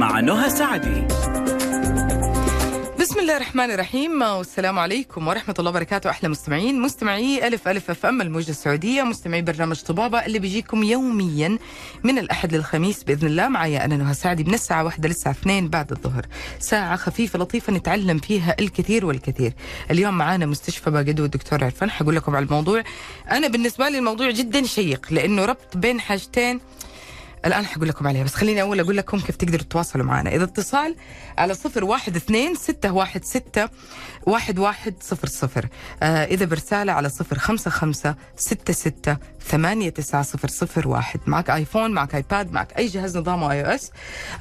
مع نهى سعدي. بسم الله الرحمن الرحيم والسلام عليكم ورحمة الله وبركاته أحلى مستمعين. مستمعي ألف ألف أف أم الموجة السعودية مستمعي برنامج طبابة اللي بيجيكم يوميا من الأحد للخميس بإذن الله. معايا أنا نهى سعدي من الساعة واحدة للساعة اثنين بعد الظهر. ساعة خفيفة لطيفة نتعلم فيها الكثير والكثير. اليوم معانا مستشفى باقدو الدكتور عرفان حقول لكم على الموضوع. أنا بالنسبة لي الموضوع جدا شيق لأنه ربط بين حاجتين الآن حقول لكم عليها بس خليني أول أقول لكم كيف تقدروا تتواصلوا معنا. إذا اتصال على صفر واحد اثنين ستة واحد ستة واحد واحد صفر صفر. آه إذا برسالة على صفر خمسة خمسة ستة ستة ثمانية تسعة صفر صفر واحد. معك آيفون معك آيباد معك أي جهاز نظامه آي أو إس.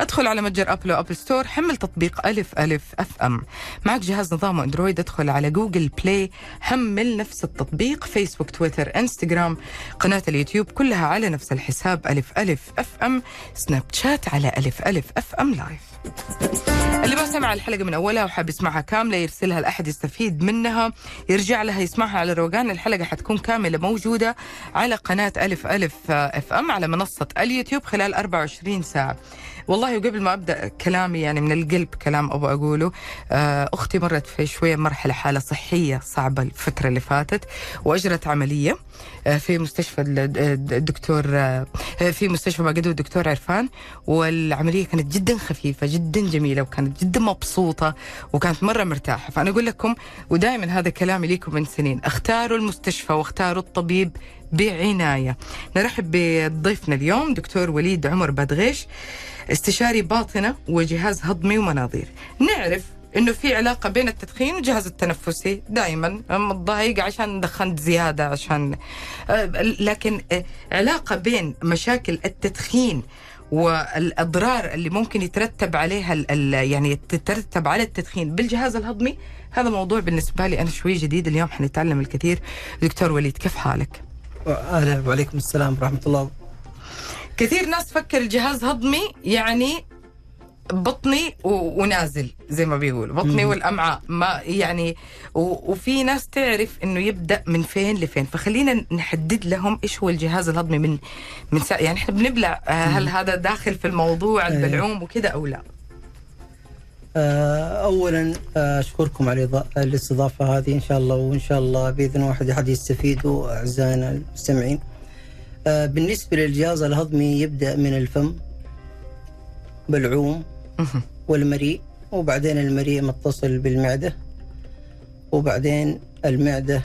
ادخل على متجر أبل وأبل ستور حمل تطبيق ألف ألف أف أم. معك جهاز نظامه أندرويد ادخل على جوجل بلاي حمل نفس التطبيق فيسبوك تويتر إنستغرام قناة اليوتيوب كلها على نفس الحساب ألف ألف أف أم سناب شات على ألف ألف أف أم لايف. اللي ما سمع الحلقة من أولها وحاب يسمعها كاملة يرسلها لأحد يستفيد منها يرجع لها يسمعها على روقان. الحلقة حتكون كاملة موجودة على قناة ألف ألف اف ام على منصة اليوتيوب خلال 24 ساعة. والله وقبل ما أبدأ كلامي يعني من القلب كلام أبغى أقوله آه، أختي مرت في شوية مرحلة حالة صحية صعبة الفترة اللي فاتت وأجرت عملية آه، في مستشفى ال- الدكتور آه، في مستشفى باقدو الدكتور عرفان والعملية كانت جدا خفيفة جدا جميلة وكانت جدا مبسوطة وكانت مرة مرتاحة. فأنا أقول لكم ودائما هذا كلامي لكم من سنين. اختاروا المستشفى واختاروا الطبيب بعناية. نرحب بضيفنا اليوم دكتور وليد عمر بادغيش استشاري باطنة وجهاز هضمي ومناظير. نعرف إنه في علاقة بين التدخين والجهاز التنفسي. دائما متضايق عشان دخنت زيادة عشان آه، لكن آه، علاقة بين مشاكل التدخين والأضرار اللي ممكن يترتب عليها يعني تترتب على التدخين بالجهاز الهضمي هذا موضوع بالنسبة لي أنا شوي جديد. اليوم حنتعلم الكثير. دكتور وليد كيف حالك؟ أهلا وعليكم السلام ورحمة الله. كثير ناس تفكر الجهاز هضمي يعني بطني ونازل زي ما بيقولوا. بطني مم. والأمعاء ما يعني وفي ناس تعرف إنه يبدأ من فين لفين. فخلينا نحدد لهم إيش هو الجهاز الهضمي من من سا يعني إحنا بنبلع آه، هل هذا داخل في الموضوع إيه. البلعوم وكذا أو لا؟ آه، اولا آه، أشكركم على الاستضافة هذه. إن شاء الله وإن شاء الله بإذن واحد احد يستفيدوا اعزائنا المستمعين آه، بالنسبة للجهاز الهضمي يبدأ من الفم بلعوم مهم. والمريء وبعدين المريء متصل بالمعدة وبعدين المعدة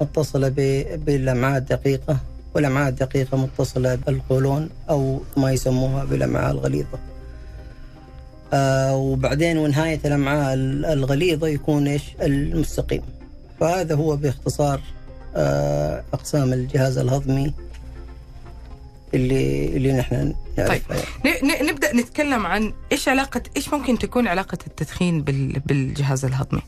متصلة ب- بالأمعاء الدقيقة والأمعاء الدقيقة متصلة بالقولون أو ما يسموها بالأمعاء الغليظة. آه وبعدين ونهاية الأمعاء ال- الغليظة يكون إيش؟ المستقيم. فهذا هو باختصار آه أقسام الجهاز الهضمي اللي اللي نحن نعرفها يعني. ن- نبدأ نتكلم عن إيش علاقه إيش ممكن تكون علاقة التدخين بال بالجهاز الهضمي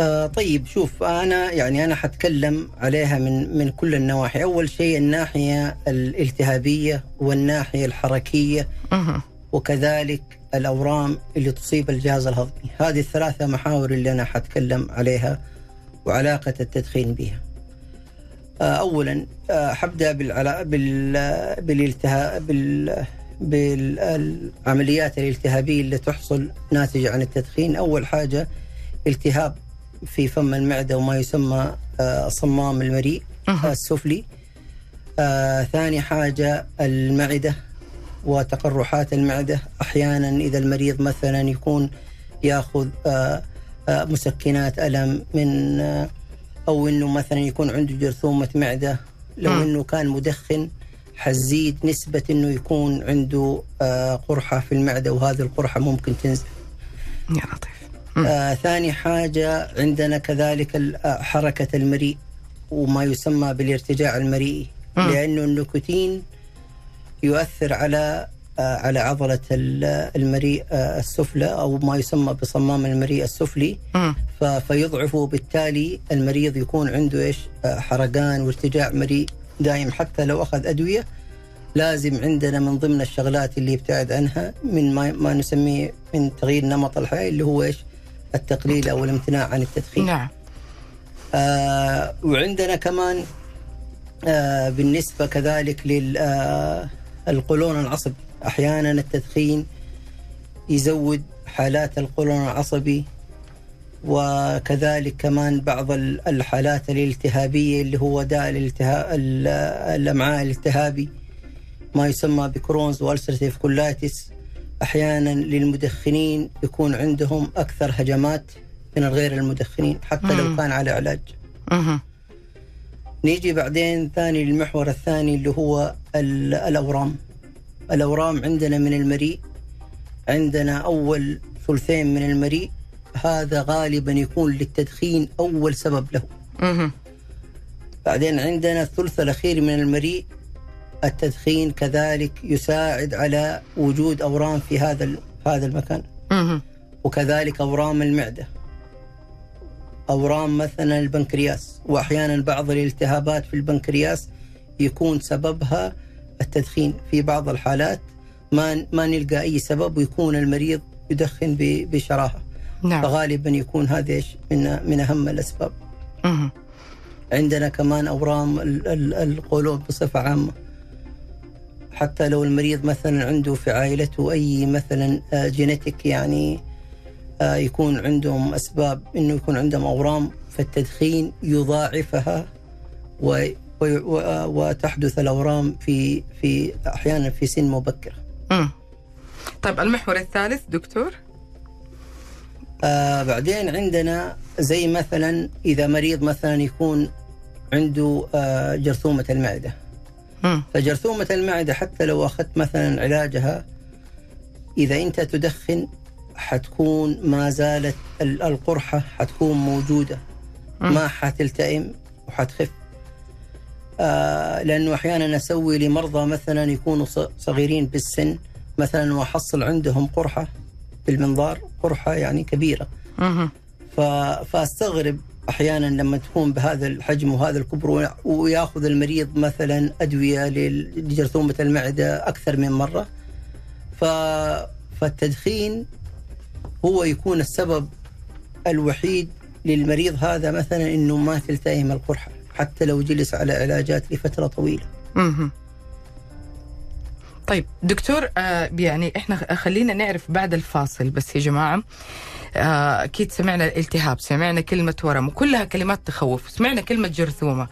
آه طيب شوف أنا يعني أنا حتكلم عليها من من كل النواحي، أول شيء الناحية الالتهابية والناحية الحركية مهم. وكذلك الأورام اللي تصيب الجهاز الهضمي، هذه الثلاثة محاور اللي أنا حتكلم عليها وعلاقة التدخين بها. آه اولا آه حبدأ بالعلا بال بالالتهاب بال بالعمليات الالتهابية اللي تحصل ناتجه عن التدخين، أول حاجة التهاب في فم المعدة وما يسمى آه، صمام المريء. آه، السفلي. آه، ثاني حاجة المعدة وتقرحات المعدة أحيانا إذا المريض مثلا يكون يأخذ آه، آه، مسكنات ألم من آه، أو إنه مثلا يكون عنده جرثومة معدة لو. إنه كان مدخن حزيد نسبة إنه يكون عنده آه، قرحة في المعدة وهذه القرحة ممكن تنزل يا لطيف. آه ثاني حاجة عندنا كذلك آه، حركة المريء وما يسمى بالارتجاع المريئي مم. لأنه النيكوتين يؤثر على على عضلة ال- المريء آه السفلى أو ما يسمى بصمام المريء السفلي. فيضعف وبالتالي المريض يكون عنده إيش؟ آه حرقان وارتجاع مريء دائم حتى لو أخذ أدوية لازم عندنا من ضمن الشغلات اللي يبتعد عنها من ما, ما نسميه من تغيير نمط الحياة اللي هو إيش؟ التقليل أو الامتناع عن التدخين. نعم. آه وعندنا كمان آه بالنسبة كذلك للقولون العصبي. أحيانا التدخين يزود حالات القولون العصبي وكذلك كمان بعض الحالات الالتهابية اللي هو داء الالتهاب الأمعاء الالتهابي ما يسمى بكرونز والسرتيف كولايتس أحيانا للمدخنين يكون عندهم أكثر هجمات من الغير المدخنين حتى لو كان على علاج. نيجي بعدين ثاني للمحور الثاني اللي هو الأورام. الأورام عندنا من المريء عندنا أول ثلثين من المريء هذا غالبا يكون للتدخين أول سبب له. بعدين عندنا الثلث الأخير من المريء التدخين كذلك يساعد على وجود أورام في هذا هذا المكان. وكذلك أورام المعدة. أورام مثلا البنكرياس. وأحيانا بعض الالتهابات في البنكرياس يكون سببها التدخين في بعض الحالات ما ما نلقى أي سبب ويكون المريض يدخن بشراهة نعم. فغالبا يكون هذا من من أهم الأسباب مه. عندنا كمان أورام القولون بصفة عامة حتى لو المريض مثلا عنده في عائلته أي مثلا جينيتيك يعني آه، يكون عندهم أسباب إنه يكون عندهم أورام فالتدخين يضاعفها وتحدث الأورام في في أحيانا في سن مبكره. امم طيب المحور الثالث دكتور؟ آه بعدين عندنا زي مثلا إذا مريض مثلا يكون عنده آه جرثومة المعدة. مم. فجرثومة المعدة حتى لو أخذت مثلا علاجها إذا أنت تدخن حتكون ما زالت القرحة حتكون موجودة ما حتلتئم وحتخف لأنه أحيانا أسوي لمرضى مثلا يكونوا صغيرين بالسن مثلا وأحصل عندهم قرحة بالمنظار قرحة يعني كبيرة. فأستغرب أحيانا لما تكون بهذا الحجم وهذا الكبر ويأخذ المريض مثلا أدوية لجرثومة المعدة أكثر من مرة. ف فالتدخين هو يكون السبب الوحيد للمريض هذا مثلا إنه ما تلتئم القرحة. حتى لو جلس على علاجات لفترة طويلة. طيب دكتور آه يعني إحنا خلينا نعرف بعد الفاصل بس يا جماعة أكيد سمعنا الالتهاب سمعنا كلمة ورم وكلها كلمات تخوف سمعنا كلمة جرثومة.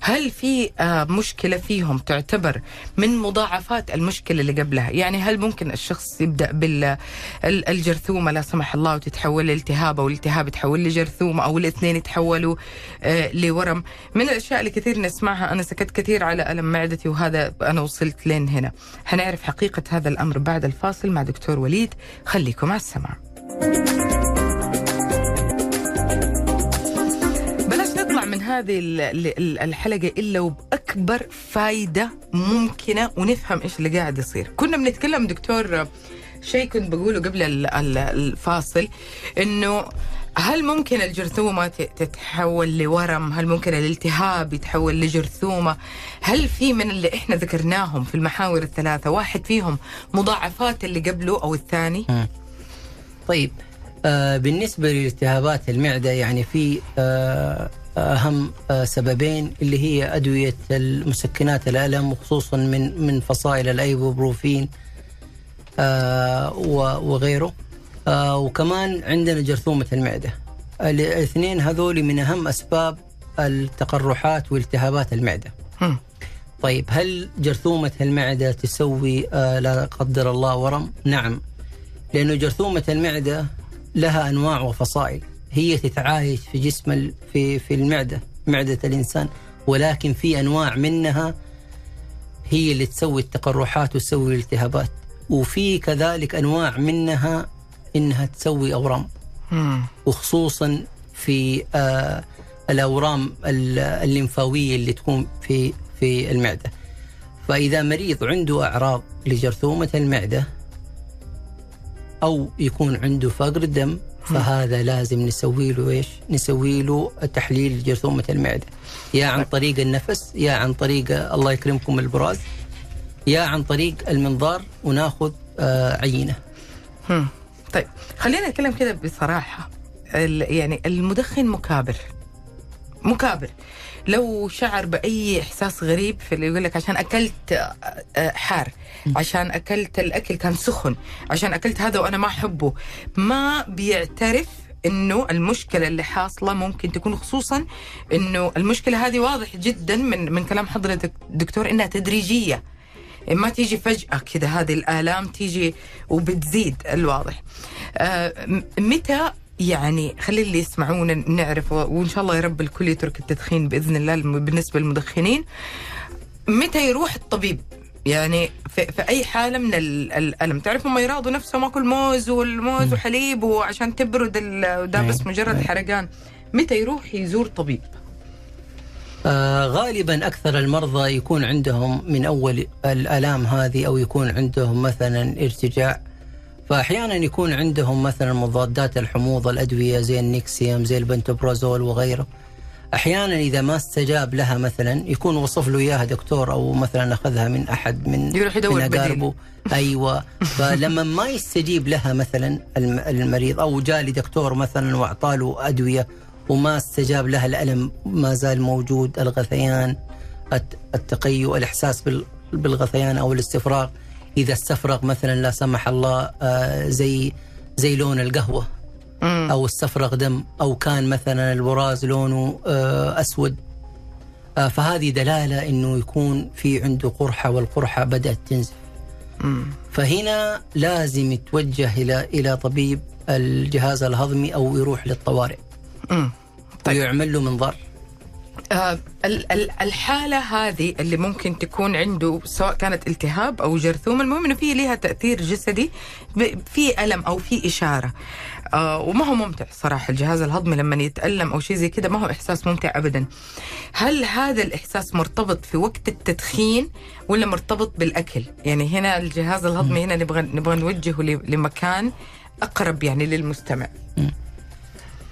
هل في آه، مشكلة فيهم تعتبر من مضاعفات المشكلة اللي قبلها؟ يعني هل ممكن الشخص يبدأ بالجرثومه لا سمح الله وتتحول لالتهاب أو الالتهاب يتحول لجرثومة أو الاثنين يتحولوا آه، لورم؟ من الأشياء اللي كثير نسمعها أنا سكت كثير على ألم معدتي وهذا أنا وصلت لين هنا. حنعرف حقيقة هذا الأمر بعد الفاصل مع دكتور وليد. خليكم على السمع بلاش هذه الحلقة إلا وبأكبر فايدة ممكنة ونفهم إيش اللي قاعد يصير كنا بنتكلم دكتور شيء كنت بقوله قبل الفاصل إنه هل ممكن الجرثومة تتحول لورم؟ هل ممكن الالتهاب يتحول لجرثومة؟ هل في من اللي إحنا ذكرناهم في المحاور الثلاثة واحد فيهم مضاعفات اللي قبله أو الثاني؟ طيب آه بالنسبة لالتهابات المعدة يعني في آه أهم آه سببين اللي هي أدوية المسكنات الألم وخصوصا من من فصائل الأيبوبروفين آه وغيره. آه وكمان عندنا جرثومة المعدة. الاثنين هذول من أهم أسباب التقرحات والتهابات المعدة. طيب هل جرثومة المعدة تسوي لا قدر الله ورم؟ نعم. لأنه جرثومة المعدة لها أنواع وفصائل. هي تتعايش في جسم في في المعدة معدة الإنسان. ولكن في أنواع منها هي اللي تسوي التقرحات وتسوي الالتهابات. وفي كذلك أنواع منها إنها تسوي أورام. وخصوصا في آه الأورام الليمفاوية اللي تكون في في المعدة. فإذا مريض عنده أعراض لجرثومة المعدة أو يكون عنده فقر دم فهذا لازم نسوي له إيش؟ نسوي له تحليل جرثومة المعدة. يا عن طريق النفس يا عن طريق الله يكرمكم البراز يا عن طريق المنظار وناخذ آه عينة. طيب خلينا نتكلم كده بصراحة. يعني المدخن مكابر. مكابر. لو شعر بأي إحساس غريب في اللي يقول لك عشان أكلت آه، آه، حار عشان أكلت الأكل كان سخن عشان أكلت هذا وأنا ما أحبه. ما بيعترف إنه المشكلة اللي حاصلة ممكن تكون خصوصا إنه المشكلة هذه واضح جدا من من كلام حضرتك دكتور إنها تدريجية. ما تيجي فجأة كذا هذه الآلام تيجي وبتزيد الواضح. آه، متى يعني خلي اللي يسمعونا نعرف و- وإن شاء الله يا رب الكل يترك التدخين بإذن الله بالنسبة للمدخنين. متى يروح الطبيب؟ يعني في, في أي حالة من ال- الألم؟ تعرفوا ما يراضوا نفسهم أكل موز والموز وحليب وعشان تبرد وده بس. مجرد. حرقان. متى يروح يزور طبيب؟ آه غالبا أكثر المرضى يكون عندهم من أول الألام هذه أو يكون عندهم مثلا ارتجاع. فاحيانا يكون عندهم مثلا مضادات الحموضة الأدوية زي النيكسيوم زي البنتوبرازول وغيره. أحيانا إذا ما استجاب لها مثلا يكون وصف له إياها دكتور أو مثلا أخذها من أحد من يروح يدور من. أقاربه. أيوه. فلما ما يستجيب لها مثلا الم- المريض أو جاء لدكتور مثلا واعطى له أدوية وما استجاب لها الألم ما زال موجود الغثيان الت- التقيؤ الإحساس بال- بالغثيان أو الاستفراغ إذا استفرغ مثلا لا سمح الله آه، زي زي لون القهوة. أو استفرغ دم أو كان مثلا البراز لونه آه، أسود آه، فهذه دلالة إنه يكون في عنده قرحة والقرحة بدأت تنزف. فهنا لازم يتوجه إلى إلى طبيب الجهاز الهضمي أو يروح للطوارئ. طيب. ويعمل له منظار الحالة هذه اللي ممكن تكون عنده سواء كانت التهاب أو جرثومة المهم إنه في لها تأثير جسدي في ألم أو في إشارة. آه وما هو ممتع صراحة الجهاز الهضمي لما يتألم أو شيء زي كده ما هو إحساس ممتع أبدا. هل هذا الإحساس مرتبط في وقت التدخين ولا مرتبط بالأكل؟ يعني هنا الجهاز الهضمي هنا نبغى نبغى نوجهه لمكان أقرب يعني للمستمع. آه،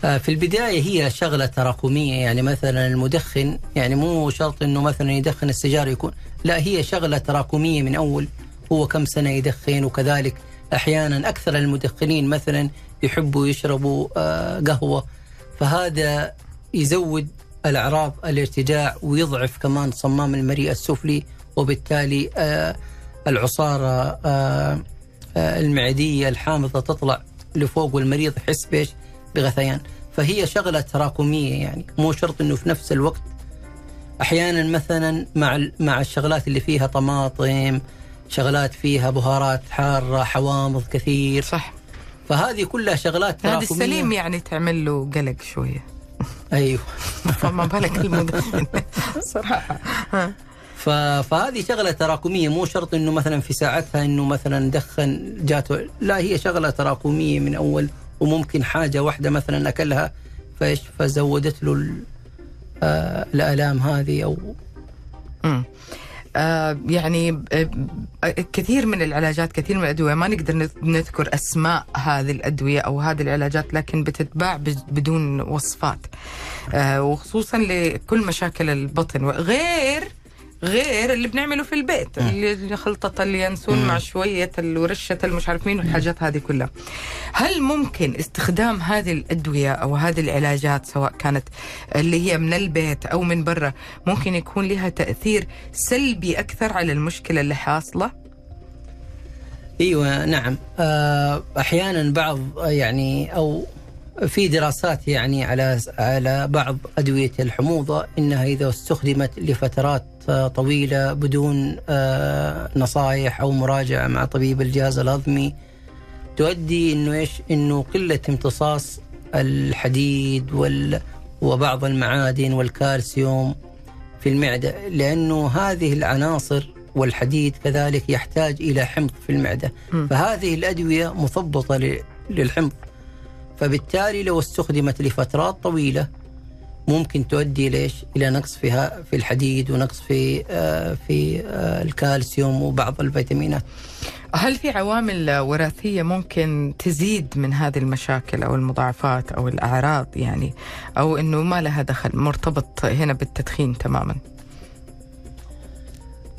في البداية هي شغلة تراكمية يعني مثلا المدخن يعني مو شرط إنه مثلا يدخن السيجارة يكون لا هي شغلة تراكمية من أول هو كم سنة يدخن وكذلك أحيانا أكثر المدخنين مثلا يحبوا يشربوا آه، قهوة فهذا يزود الأعراض الارتجاع ويضعف كمان صمام المريء السفلي وبالتالي آه، العصارة آه، آه، المعدية الحامضة تطلع لفوق والمريض يحس بإيش؟ بغثيان. فهي شغلة تراكمية يعني مو شرط إنه في نفس الوقت. أحيانا مثلا مع مع الشغلات اللي فيها طماطم شغلات فيها بهارات حارة حوامض كثير. صح. فهذه كلها شغلات هذا تراكمية. السليم يعني تعمل له قلق شوية. أيوه. فما بالك المدخن. صراحة. فهذه شغلة تراكمية مو شرط إنه مثلا في ساعتها إنه مثلا دخن جاته. لا هي شغلة تراكمية من أول. وممكن حاجة واحدة مثلا أكلها فإيش؟ فزودت له آه، الآلام هذه أو مم. آه يعني آه كثير من العلاجات كثير من الأدوية ما نقدر نذ- نذكر أسماء هذه الأدوية أو هذه العلاجات لكن بتتباع بدون وصفات. آه وخصوصا لكل مشاكل البطن. غير غير اللي بنعمله في البيت اللي خلطة اليانسون مع شوية ورشة المش عارف مين والحاجات هذه كلها. هل ممكن استخدام هذه الأدوية أو هذه العلاجات سواء كانت اللي هي من البيت أو من برا ممكن يكون لها تأثير سلبي أكثر على المشكلة اللي حاصلة؟ إيوه نعم. آه، أحيانا بعض يعني أو في دراسات يعني على على بعض أدوية الحموضة إنها إذا استخدمت لفترات آه، طويلة بدون آه، نصائح أو مراجعة مع طبيب الجهاز الهضمي تؤدي إنه إيش؟ إنه قلة امتصاص الحديد وال وبعض المعادن والكالسيوم في المعدة لأنه هذه العناصر والحديد كذلك يحتاج إلى حمض في المعدة. فهذه الأدوية مثبطه للحمض فبالتالي لو استخدمت لفترات طويلة ممكن تؤدي ليش؟ إلى نقص فيها في الحديد ونقص في آه، في آه، الكالسيوم وبعض الفيتامينات. هل في عوامل وراثية ممكن تزيد من هذه المشاكل أو المضاعفات أو الأعراض يعني أو أنه ما لها دخل مرتبط هنا بالتدخين تماما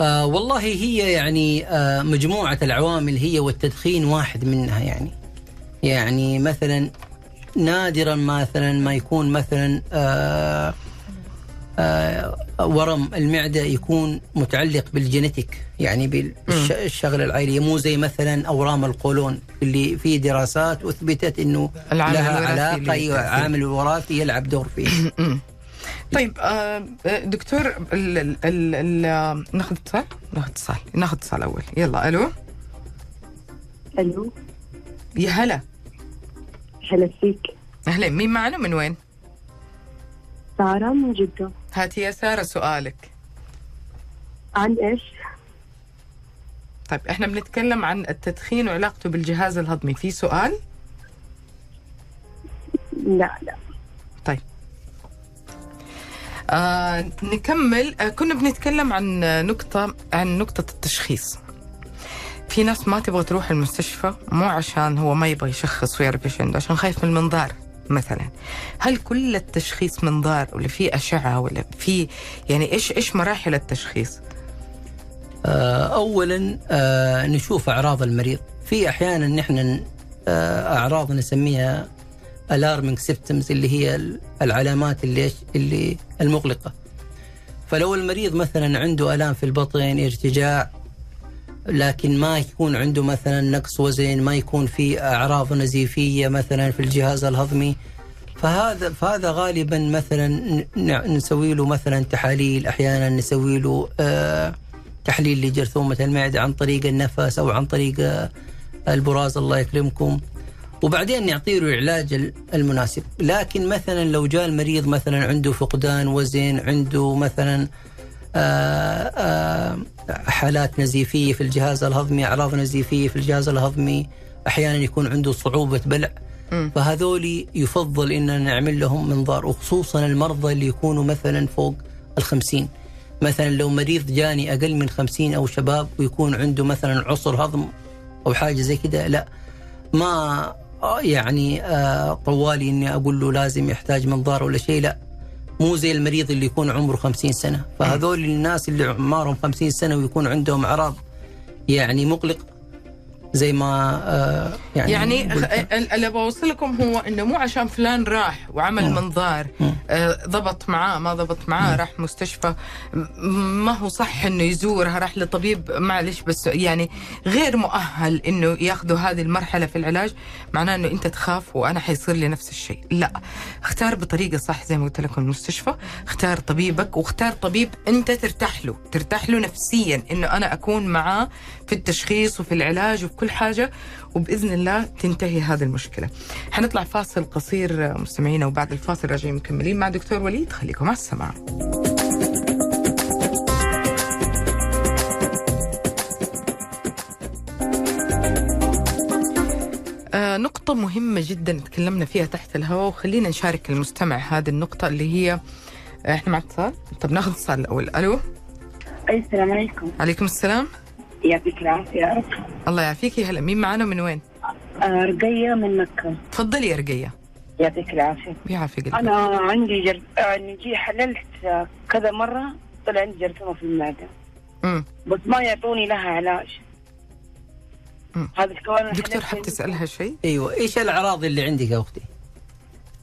آه والله هي يعني آه مجموعة العوامل هي والتدخين واحد منها يعني يعني مثلا نادرا مثلا ما يكون مثلا آه آه، ورم المعدة يكون متعلق بالجينيتيك يعني بالشغله العائلية مو زي مثلا أورام القولون اللي في دراسات أثبتت إنه لها علاقة يتأثر. عامل وراثي يلعب دور فيه. طيب آه، دكتور ال ال ال ال ناخذ اتصال؟ ناخذ اتصال. ناخذ اتصال أول. يلا ألو؟ ألو؟ يا هلا. هلا فيك. اهلين مين معنا؟ من وين؟ سارة من جدة. هاتي يا سارة سؤالك. عن إيش؟ طيب إحنا بنتكلم عن التدخين وعلاقته بالجهاز الهضمي. في سؤال؟ لا لا. طيب. آه نكمل. آه كنا بنتكلم عن نقطة عن نقطة التشخيص. في ناس ما تبغى تروح المستشفى مو عشان هو ما يبغى يشخص ويعرف إيش عنده عشان خايف من المنظار مثلا. هل كل التشخيص منظار ولا في أشعة ولا في يعني إيش إيش مراحل التشخيص؟ آه، اولا آه، نشوف أعراض المريض. في أحيانا نحن آه، أعراض نسميها ال alarming symptoms اللي هي العلامات اللي؟ اللي المقلقه فلو المريض مثلا عنده ألام في البطن ارتجاع لكن ما يكون عنده مثلا نقص وزن ما يكون في أعراض نزيفية مثلا في الجهاز الهضمي. فهذا فهذا غالبا مثلا نسوي له مثلا تحاليل أحيانا نسوي له آه تحليل لجرثومة المعدة عن طريق النفس أو عن طريق آه، البراز الله يكرمكم. وبعدين نعطي له العلاج ال- المناسب. لكن مثلا لو جاء المريض مثلا عنده فقدان وزن عنده مثلا حالات نزيفية في الجهاز الهضمي أعراض نزيفية في الجهاز الهضمي أحيانا يكون عنده صعوبة بلع. فهذول يفضل ان نعمل لهم منظار وخصوصا المرضى اللي يكونوا مثلا فوق الخمسين. مثلا لو مريض جاني أقل من خمسين أو شباب ويكون عنده مثلا عسر هضم أو حاجة زي كده لا. ما آه، يعني آه، طوالي إني أقول له لازم يحتاج منظار ولا شيء لا. مو زي المريض اللي يكون عمره خمسين سنة. فهذول الناس اللي عمرهم خمسين سنة ويكون عندهم أعراض يعني مقلق زي ما آه، يعني يعني اللي بوصل لكم هو إنه مو عشان فلان راح وعمل مم. منظار. آه، ضبط معاه ما ضبط معاه راح مستشفى ما هو صح إنه يزورها راح لطبيب معلش بس يعني غير مؤهل إنه ياخذوا هذه المرحلة في العلاج معناه إنه أنت تخاف وأنا حيصير لي نفس الشيء لا اختار بطريقة صح زي ما قلت لكم المستشفى اختار طبيبك واختار طبيب أنت ترتاح له ترتاح له نفسيا إنه أنا أكون معاه في التشخيص وفي العلاج وفي كل حاجة وبإذن الله تنتهي هذه المشكلة. حنطلع فاصل قصير آه، مستمعينا وبعد الفاصل راجعين مكملين مع دكتور وليد خليكم على السماع. آه، نقطة مهمة جدا تكلمنا فيها تحت الهواء وخلينا نشارك المستمع هذه النقطة اللي هي آه، إحنا مع اتصال؟ طب ناخذ اتصال الأول، ألو؟ أي السلام عليكم عليكم السلام، يعطيك العافية يا رب الله يعافيكي هلا مين معنا من وين؟ آه، رقية من مكة تفضلي يا رقية، يعطيك العافية بيعافي قلبك. أنا عندي جر... آه، نجي حللت آه، كذا مرة طلع عندي جرثومة في المعدة مم. بس ما يعطوني لها علاج. هذا الكوارث دكتور حاب تسألها شيء؟ أيوه إيش الأعراض اللي عندك يا أختي؟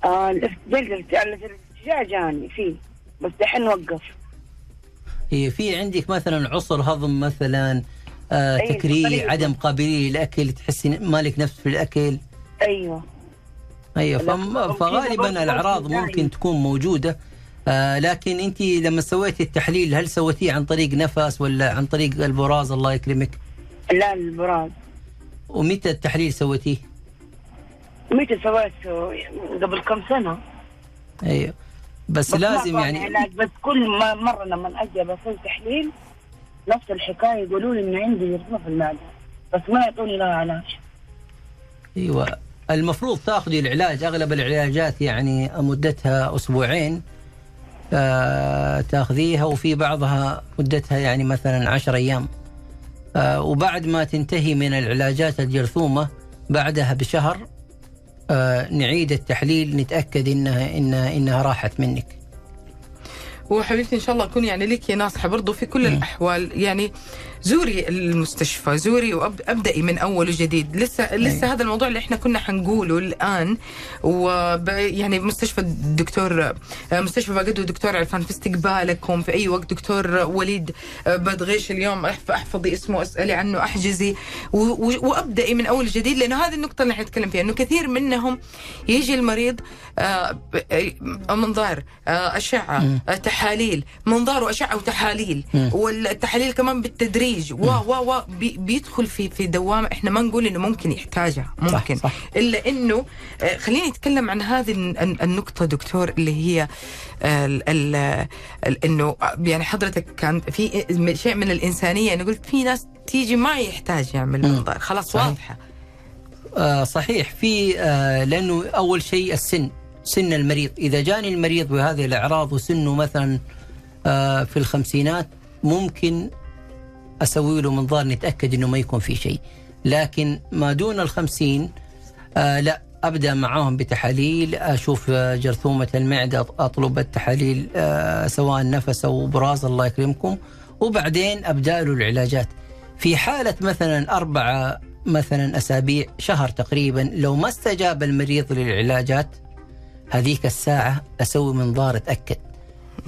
آه الارتجاع جاني فيه بس دحين وقف هي في عندك مثلا عسر هضم مثلا آه أيوة، تكريع قليل. عدم قابلية للأكل تحسي مالك نفس في الأكل أيوه أيوه فم- فغالبا الأعراض. ممكن تكون موجودة آه لكن أنت لما سويتي التحليل هل سويتيه عن طريق نفس ولا عن طريق البراز الله يكرمك؟ لا البراز ومتى التحليل سويتيه؟ متى سويته قبل كم سنة أيوه بس, بس لازم يعني علاج بس كل ما مرة لما أجي بسوي تحليل نفس الحكاية يقولوا لي إن عندي جرثومة في المعدة بس ما يعطوني لها علاج. أيوه. المفروض تاخذي العلاج أغلب العلاجات يعني مدتها أسبوعين آه تاخذيها وفي بعضها مدتها يعني مثلا عشر أيام. آه وبعد ما تنتهي من العلاجات الجرثومة بعدها بشهر آه نعيد التحليل نتأكد انها انها إنها راحت منك. وحبيبتي إن شاء الله أكون يعني لك ناصحة برضو في كل الأحوال. يعني زوري المستشفى زوري وابدأي من أول وجديد. لسه لسه هذا الموضوع اللي إحنا كنا حنقوله الآن وب يعني مستشفى الدكتور مستشفى باقدو دكتور عرفان في استقبالكم في أي وقت. دكتور وليد بدغيش اليوم أحفظي اسمه اسالي عنه أحجزي. و- و- وأبدأي من أول وجديد لأنه هذه النقطة اللي حنتكلم فيها إنه كثير منهم يجي المريض آه، آه، منظار آه، أشعة آه، تحاليل منظار وأشعة وتحاليل. والتحاليل كمان بالتدريج. و و و بي- بيدخل في في دوامة إحنا ما نقول إنه ممكن يحتاجها ممكن. صح. إلا إنه آه، خليني أتكلم عن هذه الن- الن- النقطة دكتور اللي هي ال ال ال إنه يعني حضرتك كان في شيء من الإنسانية انه قلت في ناس تيجي ما يحتاج يعمل منظار خلاص صحيح. واضحة. آه صحيح. في آه لأنه أول شيء السن. سن المريض. إذا جاني المريض بهذه الأعراض وسنه مثلا آه في الخمسينات ممكن أسوي له منظار نتأكد إنه ما يكون في شيء. لكن ما دون الخمسين آه لا أبدأ معاهم بتحاليل أشوف جرثومة المعدة أطلب التحاليل آه سواء نفس أو براز الله يكرمكم. وبعدين أبدأ له العلاجات. في حالة مثلا أربعة مثلا أسابيع شهر تقريبا لو ما استجاب المريض للعلاجات هذيك الساعة أسوي منظار أتأكد.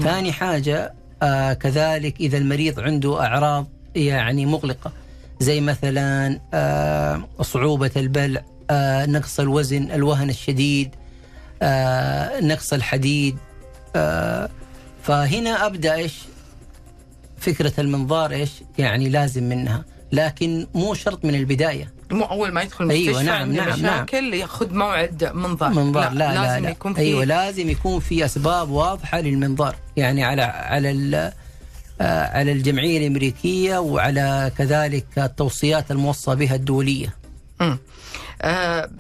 ثاني حاجة آه كذلك إذا المريض عنده أعراض يعني مقلقه زي مثلا آه صعوبة البلع آه نقص الوزن الوهن الشديد آه نقص الحديد آه فهنا أبدأ إيش؟ فكرة المنظار إيش؟ يعني لازم منها. لكن مو شرط من البداية. مو أول ما يدخل أيوة، المستشفى نعم، عنده نعم، مشاكل يأخذ موعد منظار منظار لا لا لازم لا. يكون في أيوه لازم يكون في أسباب واضحة للمنظار يعني على على ال- آه، على الجمعية الأمريكية وعلى كذلك التوصيات الموصى بها الدولية. مم. آه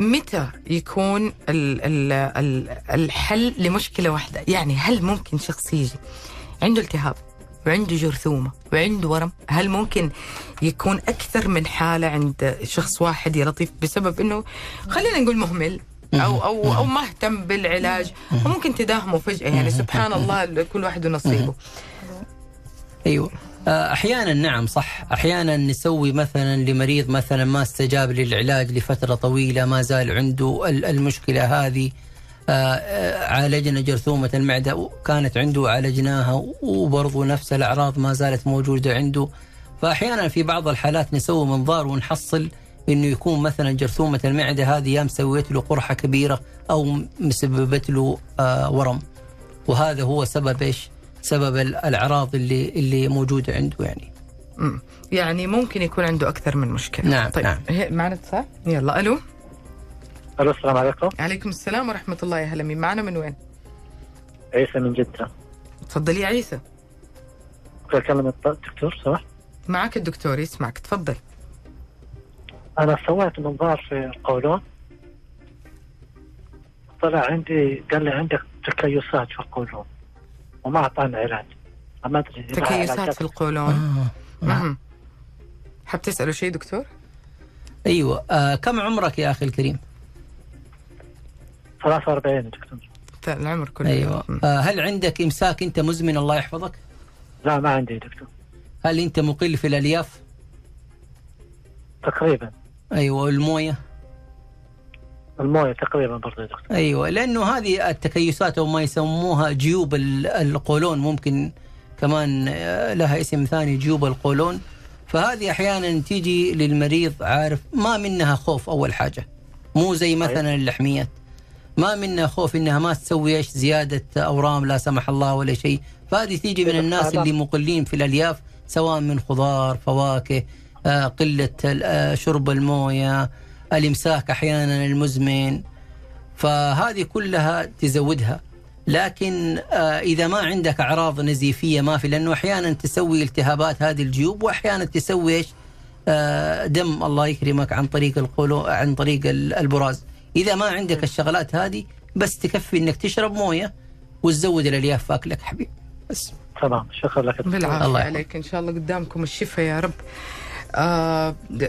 متى يكون ال ال ال الحل لمشكلة واحدة؟ يعني هل ممكن شخص يجي عنده التهاب وعنده جرثومة وعنده ورم، هل ممكن يكون أكثر من حالة عند شخص واحد يا لطيف بسبب إنه خلينا نقول مهمل أو أو أو ما اهتم بالعلاج وممكن تداهمه فجأة. يعني سبحان الله كل واحد ونصيبه. أيوه. آه، أحيانا نعم صح. أحيانا نسوي مثلا لمريض مثلا ما استجاب للعلاج لفترة طويلة ما زال عنده ال- المشكلة هذه. عالجنا جرثومة المعدة وكانت عنده عالجناها وبرضه نفس الأعراض ما زالت موجودة عنده فأحيانا في بعض الحالات نسوي منظار ونحصل إنه يكون مثلا جرثومة المعدة هذه يا مسويت له قرحة كبيرة أو مسببت له آه، ورم وهذا هو سبب إيش؟ سبب ال- الأعراض اللي اللي موجودة عنده يعني. يعني ممكن يكون عنده أكثر من مشكلة. نعم، طيب نعم. معنا اتصال؟ يلا ألو ألو السلام عليكم عليكم السلام ورحمة الله يا هلا مين معنا من وين؟ عيسى من جدة تفضل يا عيسى اكلم الدكتور صح؟ معك الدكتور يسمعك تفضل أنا سويت منظار في القولون طلع عندي قال لي عندك تكيسات في القولون وما اعطاني علاج ما أدري تكيسات في القولون مهم. حاب تسأله شيء دكتور؟ أيوه آه كم عمرك يا أخي الكريم؟ 43 يا دكتور العمر كله. أيوه. آه هل عندك إمساك أنت مزمن الله يحفظك؟ لا ما عندي يا دكتور. هل أنت مقل في الألياف؟ تقريبا. أيوه والموية؟ الموية تقريبا برضه يا دكتور. أيوه لأنه هذه التكيسات أو ما يسموها جيوب ال- القولون ممكن كمان آه، لها اسم ثاني جيوب القولون. فهذه أحيانا تيجي للمريض عارف ما منها خوف أول حاجة. مو زي مثلا اللحميات. ما منها خوف إنها ما تسوي إيش زيادة أورام لا سمح الله ولا شيء. فهذه تيجي من الناس اللي مقلين في الألياف سواء من خضار فواكه آه، قلة آه، شرب الموية الإمساك أحيانا المزمن. فهذه كلها تزودها. لكن آه، إذا ما عندك أعراض نزيفية ما في لأنه أحيانا تسوي التهابات هذه الجيوب واحيانا تسوي إيش؟ دم. الله يكرمك عن طريق القولو عن طريق ال- البراز. إذا ما عندك الشغلات هذه بس تكفي إنك تشرب موية وتزود الألياف في اكلك حبيبي. بس. تمام. شكرا لك. بالعافية الله. عليك. إن شاء الله قدامكم الشفاء يا رب. آه ال-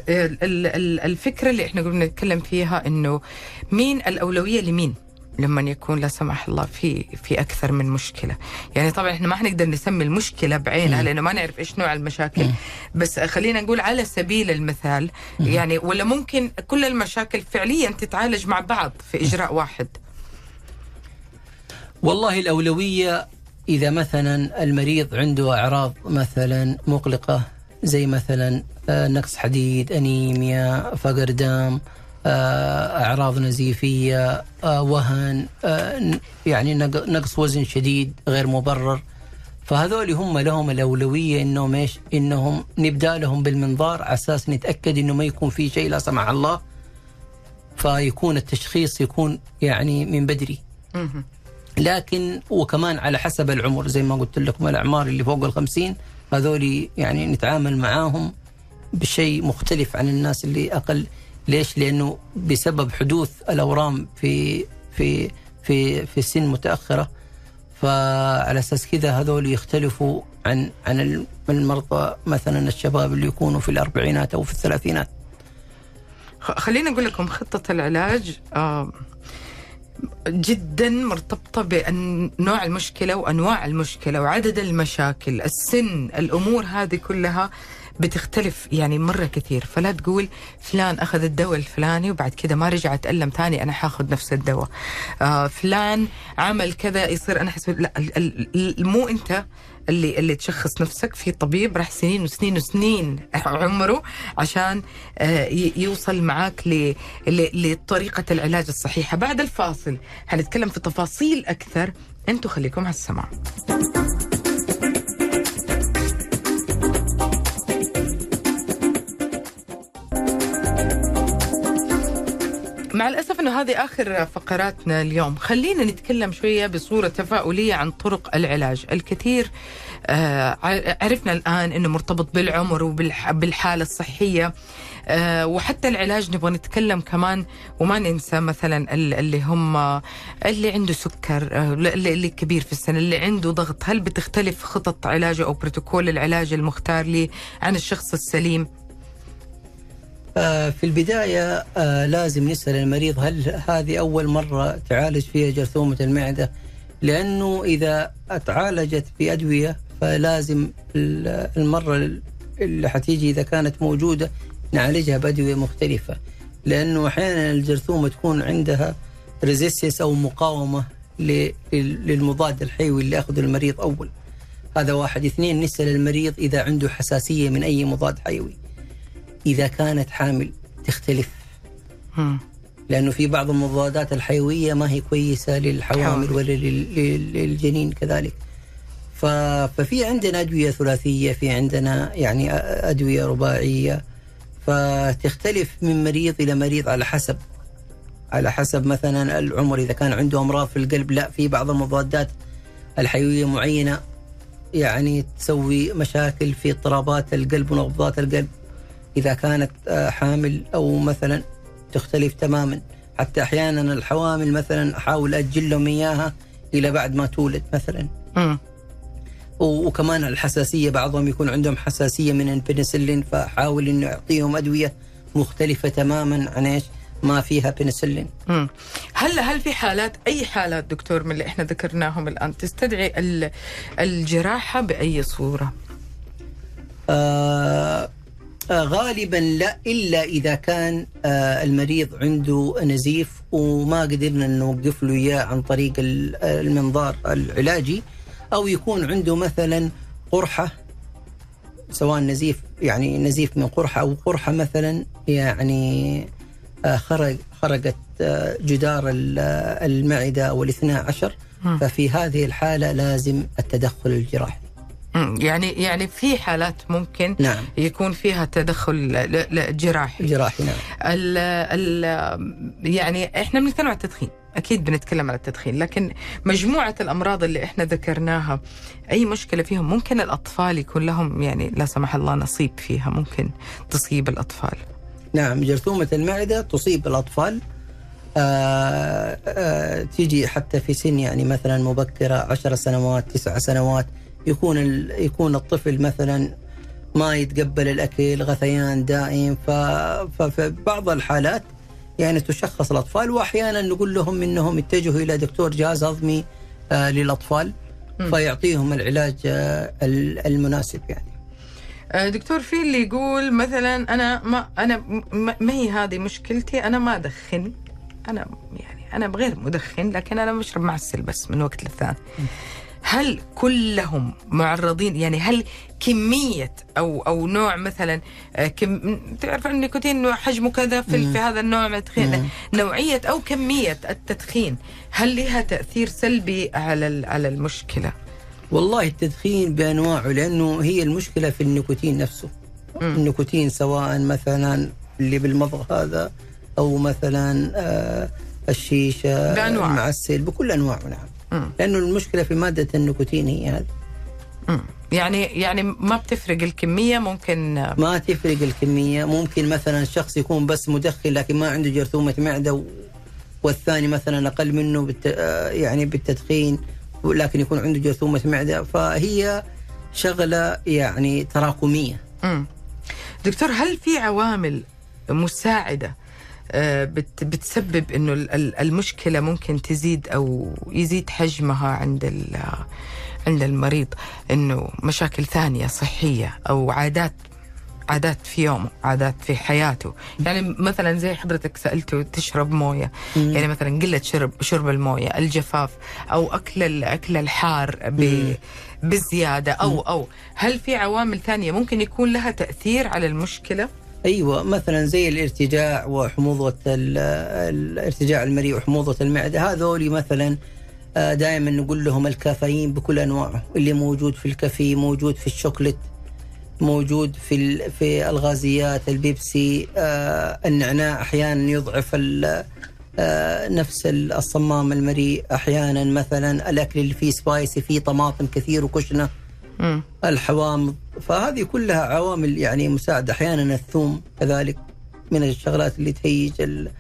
ال- ال- الفكرة اللي إحنا قلنا نتكلم فيها إنه مين الأولوية لمين؟ لما يكون لا سمح الله في في أكثر من مشكلة. يعني طبعا إحنا ما حنقدر نسمي المشكلة بعينها. لأنه ما نعرف إيش نوع المشاكل. بس خلينا نقول على سبيل المثال يعني ولا ممكن كل المشاكل فعليا تتعالج مع بعض في إجراء واحد. والله الأولوية إذا مثلا المريض عنده أعراض مثلا مقلقة زي مثلا آه، نقص حديد أنيميا فقر دم آه، أعراض نزيفية آه، وهن آه، يعني نق- نقص وزن شديد غير مبرر. فهذول هم لهم الأولوية إنهم إيش؟ إنهم نبدأ لهم بالمنظار على أساس نتأكد إنه ما يكون في شيء لا سمح الله. فيكون التشخيص يكون يعني من بدري. لكن وكمان على حسب العمر زي ما قلت لكم الأعمار اللي فوق الخمسين هذول يعني نتعامل معاهم بشيء مختلف عن الناس اللي أقل. ليش؟ لأنه بسبب حدوث الأورام في في في في سن متأخرة. فعلى أساس كذا هذول يختلفوا عن عن المرضى مثلا الشباب اللي يكونوا في الأربعينات أو في الثلاثينات. خليني أقول لكم خطة العلاج آه، جدا مرتبطة بنوع المشكلة وأنواع المشكلة وعدد المشاكل السن الأمور هذه كلها. بتختلف يعني مرة كثير. فلا تقول فلان أخذ الدواء الفلاني وبعد كده ما رجع أتألم تاني أنا حاخذ نفس الدواء. آه فلان عمل كذا يصير أنا حسب لا مو أنت اللي اللي تشخص نفسك في طبيب راح سنين وسنين وسنين عمره عشان آه، يوصل معاك ل- ل- لطريقة العلاج الصحيحة. بعد الفاصل حنتكلم في تفاصيل أكثر. أنتوا خليكم على السماع. مع الأسف أنه هذه آخر فقراتنا اليوم. خلينا نتكلم شوية بصورة تفاؤلية عن طرق العلاج. الكثير آه، عرفنا الآن أنه مرتبط بالعمر وبالحالة الصحية. آه، وحتى العلاج نبغى نتكلم كمان وما ننسى مثلا ال- اللي هم اللي عنده سكر آه، اللي كبير في السن اللي عنده ضغط. هل بتختلف خطط علاجه أو بروتوكول العلاج المختار لي عن الشخص السليم؟ في البداية آه، لازم نسأل المريض هل هذه أول مرة تعالج فيها جرثومة المعدة؟ لأنه إذا تعالجت بأدوية فلازم ال- المرة اللي حتيجي إذا كانت موجودة نعالجها بأدوية مختلفة. لأنه أحيانا الجرثومة تكون عندها ريزيستنس أو مقاومة للمضاد الحيوي اللي أخذه المريض أول. هذا واحد. اثنين نسأل المريض إذا عنده حساسية من أي مضاد حيوي. إذا كانت حامل تختلف. لأنه في بعض المضادات الحيوية ما هي كويسة للحوامل حوامل. ولا لل- لل- للجنين كذلك. ففي عندنا أدوية ثلاثية في عندنا يعني أدوية رباعية. فتختلف من مريض إلى مريض على حسب على حسب مثلا العمر. إذا كان عنده أمراض في القلب لا في بعض المضادات الحيوية معينة يعني تسوي مشاكل في اضطرابات القلب ونبضات القلب. إذا كانت آه، حامل أو مثلا تختلف تماما حتى أحيانا الحوامل مثلا أحاول أجل لهم إياها إلى بعد ما تولد مثلا. و- وكمان الحساسية بعضهم يكون عندهم حساسية من البنسلين فأحاول إنه أعطيهم أدوية مختلفة تماما عن إيش ما فيها بنسلين مم. هل هل في حالات أي حالات دكتور من اللي إحنا ذكرناهم الآن تستدعي ال- الجراحة بأي صورة؟ آه غالبا لا إلا إذا كان آه المريض عنده نزيف وما قدرنا نوقف له إياه عن طريق ال- المنظار العلاجي أو يكون عنده مثلا قرحة سواء نزيف يعني نزيف من قرحة أو قرحة مثلا يعني آه خرج خرجت آه جدار ال- آه، المعدة أو الاثنى عشر. ففي هذه الحالة لازم التدخل الجراحي. يعني يعني في حالات ممكن نعم. يكون فيها تدخل جراحي. الجراحي نعم. ال ال يعني إحنا بنتكلم عن التدخين. أكيد بنتكلم عن التدخين لكن مجموعة الأمراض اللي إحنا ذكرناها أي مشكلة فيهم؟ ممكن الأطفال يكون لهم يعني لا سمح الله نصيب فيها ممكن تصيب الأطفال. نعم جرثومة المعدة تصيب الأطفال. آه آه تيجي حتى في سن يعني مثلا مبكرة عشر سنوات تسع سنوات يكون يكون الطفل مثلا ما يتقبل الأكل غثيان دائم ففي بعض الحالات يعني تشخص الأطفال واحيانا نقول لهم إنهم يتجهوا إلى دكتور جهاز هضمي آه، للأطفال. فيعطيهم العلاج آه، ال- المناسب يعني. آه، دكتور في اللي يقول مثلا أنا ما أنا ما هي هذه مشكلتي؟ أنا ما أدخن. أنا يعني أنا غير مدخن لكن أنا بشرب معسل بس من وقت للثاني. هل كلهم معرضين يعني هل كمية أو أو نوع مثلا آه، كم تعرف أن النيكوتين حجمه كذا في. في هذا النوع من التدخين. نوعية أو كمية التدخين هل لها تأثير سلبي على على المشكلة؟ والله التدخين بأنواعه لأنه هي المشكلة في النيكوتين نفسه مم. النيكوتين سواء مثلا اللي بالمضغ هذا أو مثلا آه، الشيشة بأنواع. المعسل بكل أنواعه نعم. لأنه المشكلة في مادة النيكوتين هي هذه. يعني يعني ما بتفرق الكمية ممكن ما تفرق الكمية ممكن مثلا شخص يكون بس مدخن لكن ما عنده جرثومة معدة و- والثاني مثلا أقل منه بالت... آه، يعني بالتدخين لكن يكون عنده جرثومة معدة فهي شغلة يعني تراكمية مم. دكتور هل في عوامل مساعدة بت- بتسبب إنه ال- ال- المشكلة ممكن تزيد أو يزيد حجمها عند عند المريض إنه مشاكل ثانية صحية أو عادات عادات في يومه عادات في حياته. يعني مثلا زي حضرتك سألته تشرب موية يعني مثلا قلة شرب شرب الموية الجفاف أو أكل الأكل الحار ب بزيادة أو أو هل في عوامل ثانية ممكن يكون لها تأثير على المشكلة؟ أيوه مثلا زي الارتجاع وحموضة ال- الارتجاع المريء وحموضة المعدة هذول مثلا دائما نقول لهم الكافيين بكل أنواعه اللي موجود في ال coffee موجود في الشوكليت موجود في في الغازيات البيبسي آه، النعناع أحيانا يضعف آه، نفس ال- الصمام المريء أحيانا مثلا الأكل اللي فيه سبايسي فيه طماطم كثير وكشنة. مم. الحوامض فهذه كلها عوامل يعني مساعدة أحيانا الثوم كذلك من الشغلات اللي تهيج ال-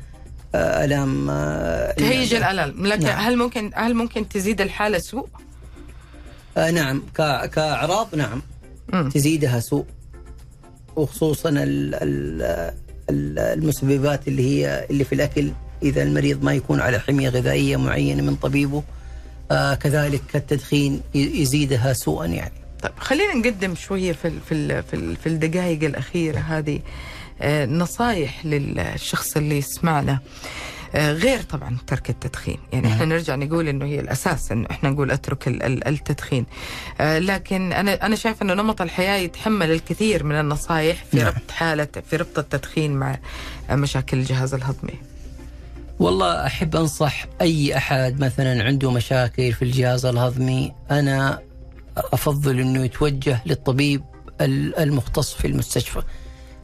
آه، آه، تهيج. الألم لكن نعم. هل ممكن هل ممكن تزيد الحالة سوء؟ آه، نعم كا- كأعراض نعم مم. تزيدها سوء وخصوصا ال- ال- ال- المسببات اللي هي اللي في الأكل إذا المريض ما يكون على حمية غذائية معينة من طبيبه آه، كذلك التدخين يزيدها سوءا يعني طيب خلينا نقدم شوية في ال- في ال- في, ال- في الدقائق الأخيرة هذه آه، نصايح للشخص اللي يسمعنا آه، غير طبعا ترك التدخين. يعني إحنا نرجع نقول إنه هي الأساس إنه إحنا نقول أترك ال- ال- التدخين. آه، لكن أنا أنا شايف إنه نمط الحياة يتحمل الكثير من النصائح في نعم. ربط حاله في ربط التدخين مع مشاكل الجهاز الهضمي. والله أحب أنصح أي أحد مثلا عنده مشاكل في الجهاز الهضمي. أنا أفضل إنه يتوجه للطبيب ال- المختص في المستشفى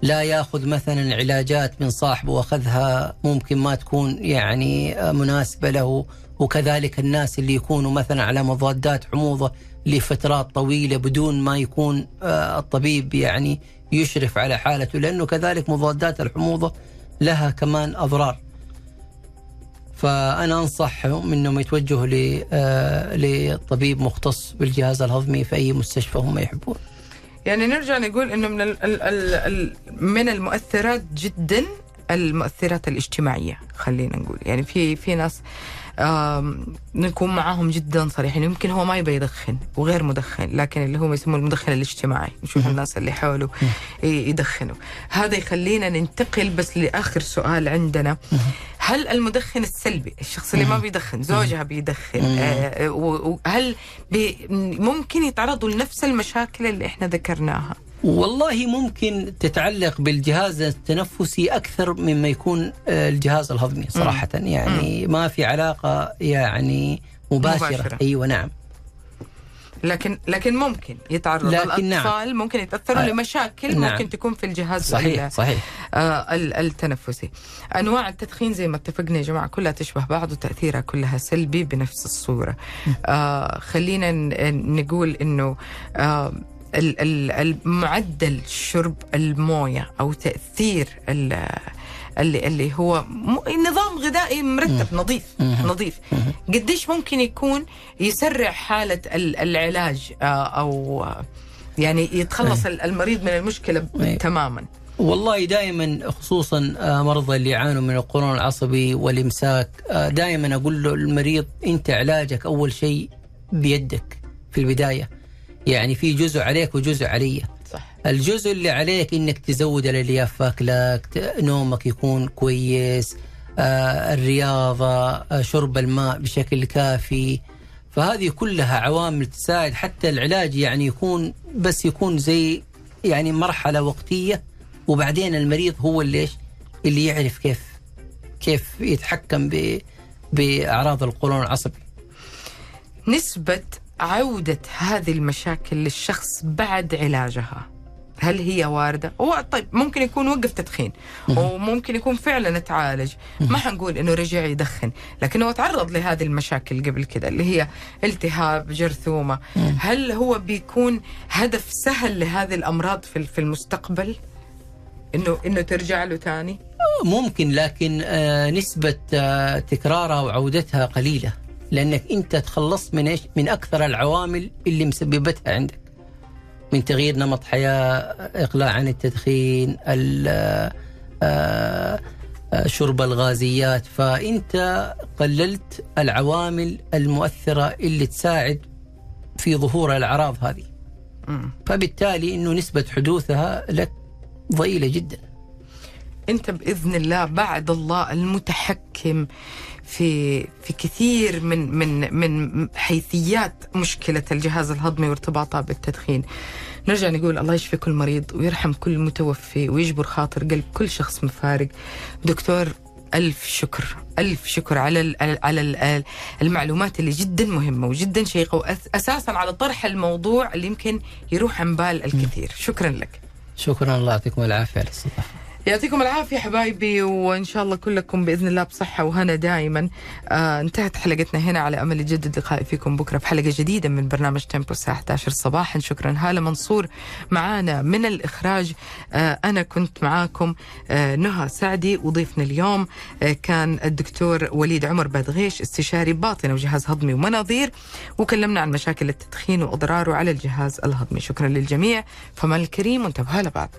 لا يأخذ مثلا علاجات من صاحبه وأخذها ممكن ما تكون يعني مناسبة له وكذلك الناس اللي يكونوا مثلا على مضادات حموضة لفترات طويلة بدون ما يكون آه، الطبيب يعني يشرف على حالته لأنه كذلك مضادات الحموضة لها كمان أضرار. فأنا أنصحهم إنهم يتوجهوا آه، لطبيب مختص بالجهاز الهضمي في أي مستشفى هم يحبون. يعني نرجع نقول إنه من ال ال ال من المؤثرات جدا المؤثرات الاجتماعية خلينا نقول يعني في في ناس نكون معاهم جدا صريحين. يمكن هو ما يبي يدخن وغير مدخن لكن اللي هو يسموه المدخن الاجتماعي. نشوف الناس اللي حوله يدخنوا. هذا يخلينا ننتقل بس لآخر سؤال عندنا. هل المدخن السلبي؟ الشخص اللي ما بيدخن زوجها بيدخن آه، بي ممكن يتعرضوا لنفس المشاكل اللي إحنا ذكرناها؟ والله ممكن تتعلق بالجهاز التنفسي أكثر مما يكون آه، الجهاز الهضمي صراحة يعني ما في علاقة يعني مباشرة, مباشرة. أيوه نعم. لكن لكن ممكن يتعرض لكن نعم. الاطفال ممكن يتأثروا آه، لمشاكل نعم. ممكن تكون في الجهاز صحيح صحيح. آه ال- التنفسي. أنواع التدخين زي ما اتفقنا يا جماعة كلها تشبه بعض وتأثيرها كلها سلبي بنفس الصورة. آه خلينا نقول إنه آه المعدل شرب الموية أو تأثير ال- اللي اللي هو نظام غذائي مرتب نظيف نظيف. قديش ممكن يكون يسرع حالة ال- العلاج آه، أو آه، يعني يتخلص ال- المريض من المشكلة. تماما؟ والله دائما خصوصا آه، مرضى اللي يعانوا من القولون العصبي والإمساك دائما أقول له المريض أنت علاجك أول شيء بيدك في البداية. يعني في جزء عليك وجزء علي. صح. الجزء اللي عليك إنك تزود الالياف في اكلك نومك يكون كويس آه، الرياضة آه، شرب الماء بشكل كافي. فهذه كلها عوامل تساعد حتى العلاج يعني يكون بس يكون زي يعني مرحلة وقتية. وبعدين المريض هو اللي إيش؟ اللي يعرف كيف كيف يتحكم بأعراض القولون العصبي نسبة عودة هذه المشاكل للشخص بعد علاجها. هل هي واردة؟ هو طيب ممكن يكون وقف تدخين وممكن يكون فعلا تعالج ما حنقول إنه رجع يدخن لكنه تعرض لهذه المشاكل قبل كده اللي هي التهاب جرثومة. هل هو بيكون هدف سهل لهذه الأمراض في في المستقبل؟ إنه إنه ترجع له تاني؟ ممكن لكن آه، نسبة آه، تكرارها وعودتها قليلة. لأنك أنت تخلصت من إيش؟ من أكثر العوامل اللي مسببتها عندك من تغيير نمط حياة إقلاع عن التدخين ال- آه، آه، شرب الغازيات فأنت قللت العوامل المؤثرة اللي تساعد في ظهور الأعراض هذه. فبالتالي أنه نسبة حدوثها لك ضئيلة جدا انت بإذن الله بعد الله المتحكم في في كثير من من من حيثيات مشكلة الجهاز الهضمي وارتباطها بالتدخين. نرجع نقول الله يشفي كل مريض ويرحم كل متوفي ويجبر خاطر قلب كل شخص مفارق. دكتور ألف شكر ألف شكر على ال على ال المعلومات اللي جدا مهمة وجدا شيقة وأساسا على طرح الموضوع اللي يمكن يروح عن بال الكثير شكرا لك شكرا الله يعطيكم العافية على الاستضافة يعطيكم العافية حبايبي وإن شاء الله كلكم بإذن الله بصحة وهنا دائما آه انتهت حلقتنا هنا على أمل يجدد لقائي فيكم بكرة في حلقة جديدة من برنامج تيمبو الساعة 11 صباحا. شكرا. هالة منصور معانا من الإخراج. آه أنا كنت معاكم آه نهى سعدي. وضيفنا اليوم آه كان الدكتور وليد عمر بادغيش استشاري باطنة وجهاز هضمي ومناظير. وكلمنا عن مشاكل التدخين وأضراره على الجهاز الهضمي. شكرا للجميع. فمن الكريم وانتبهوا لبعض.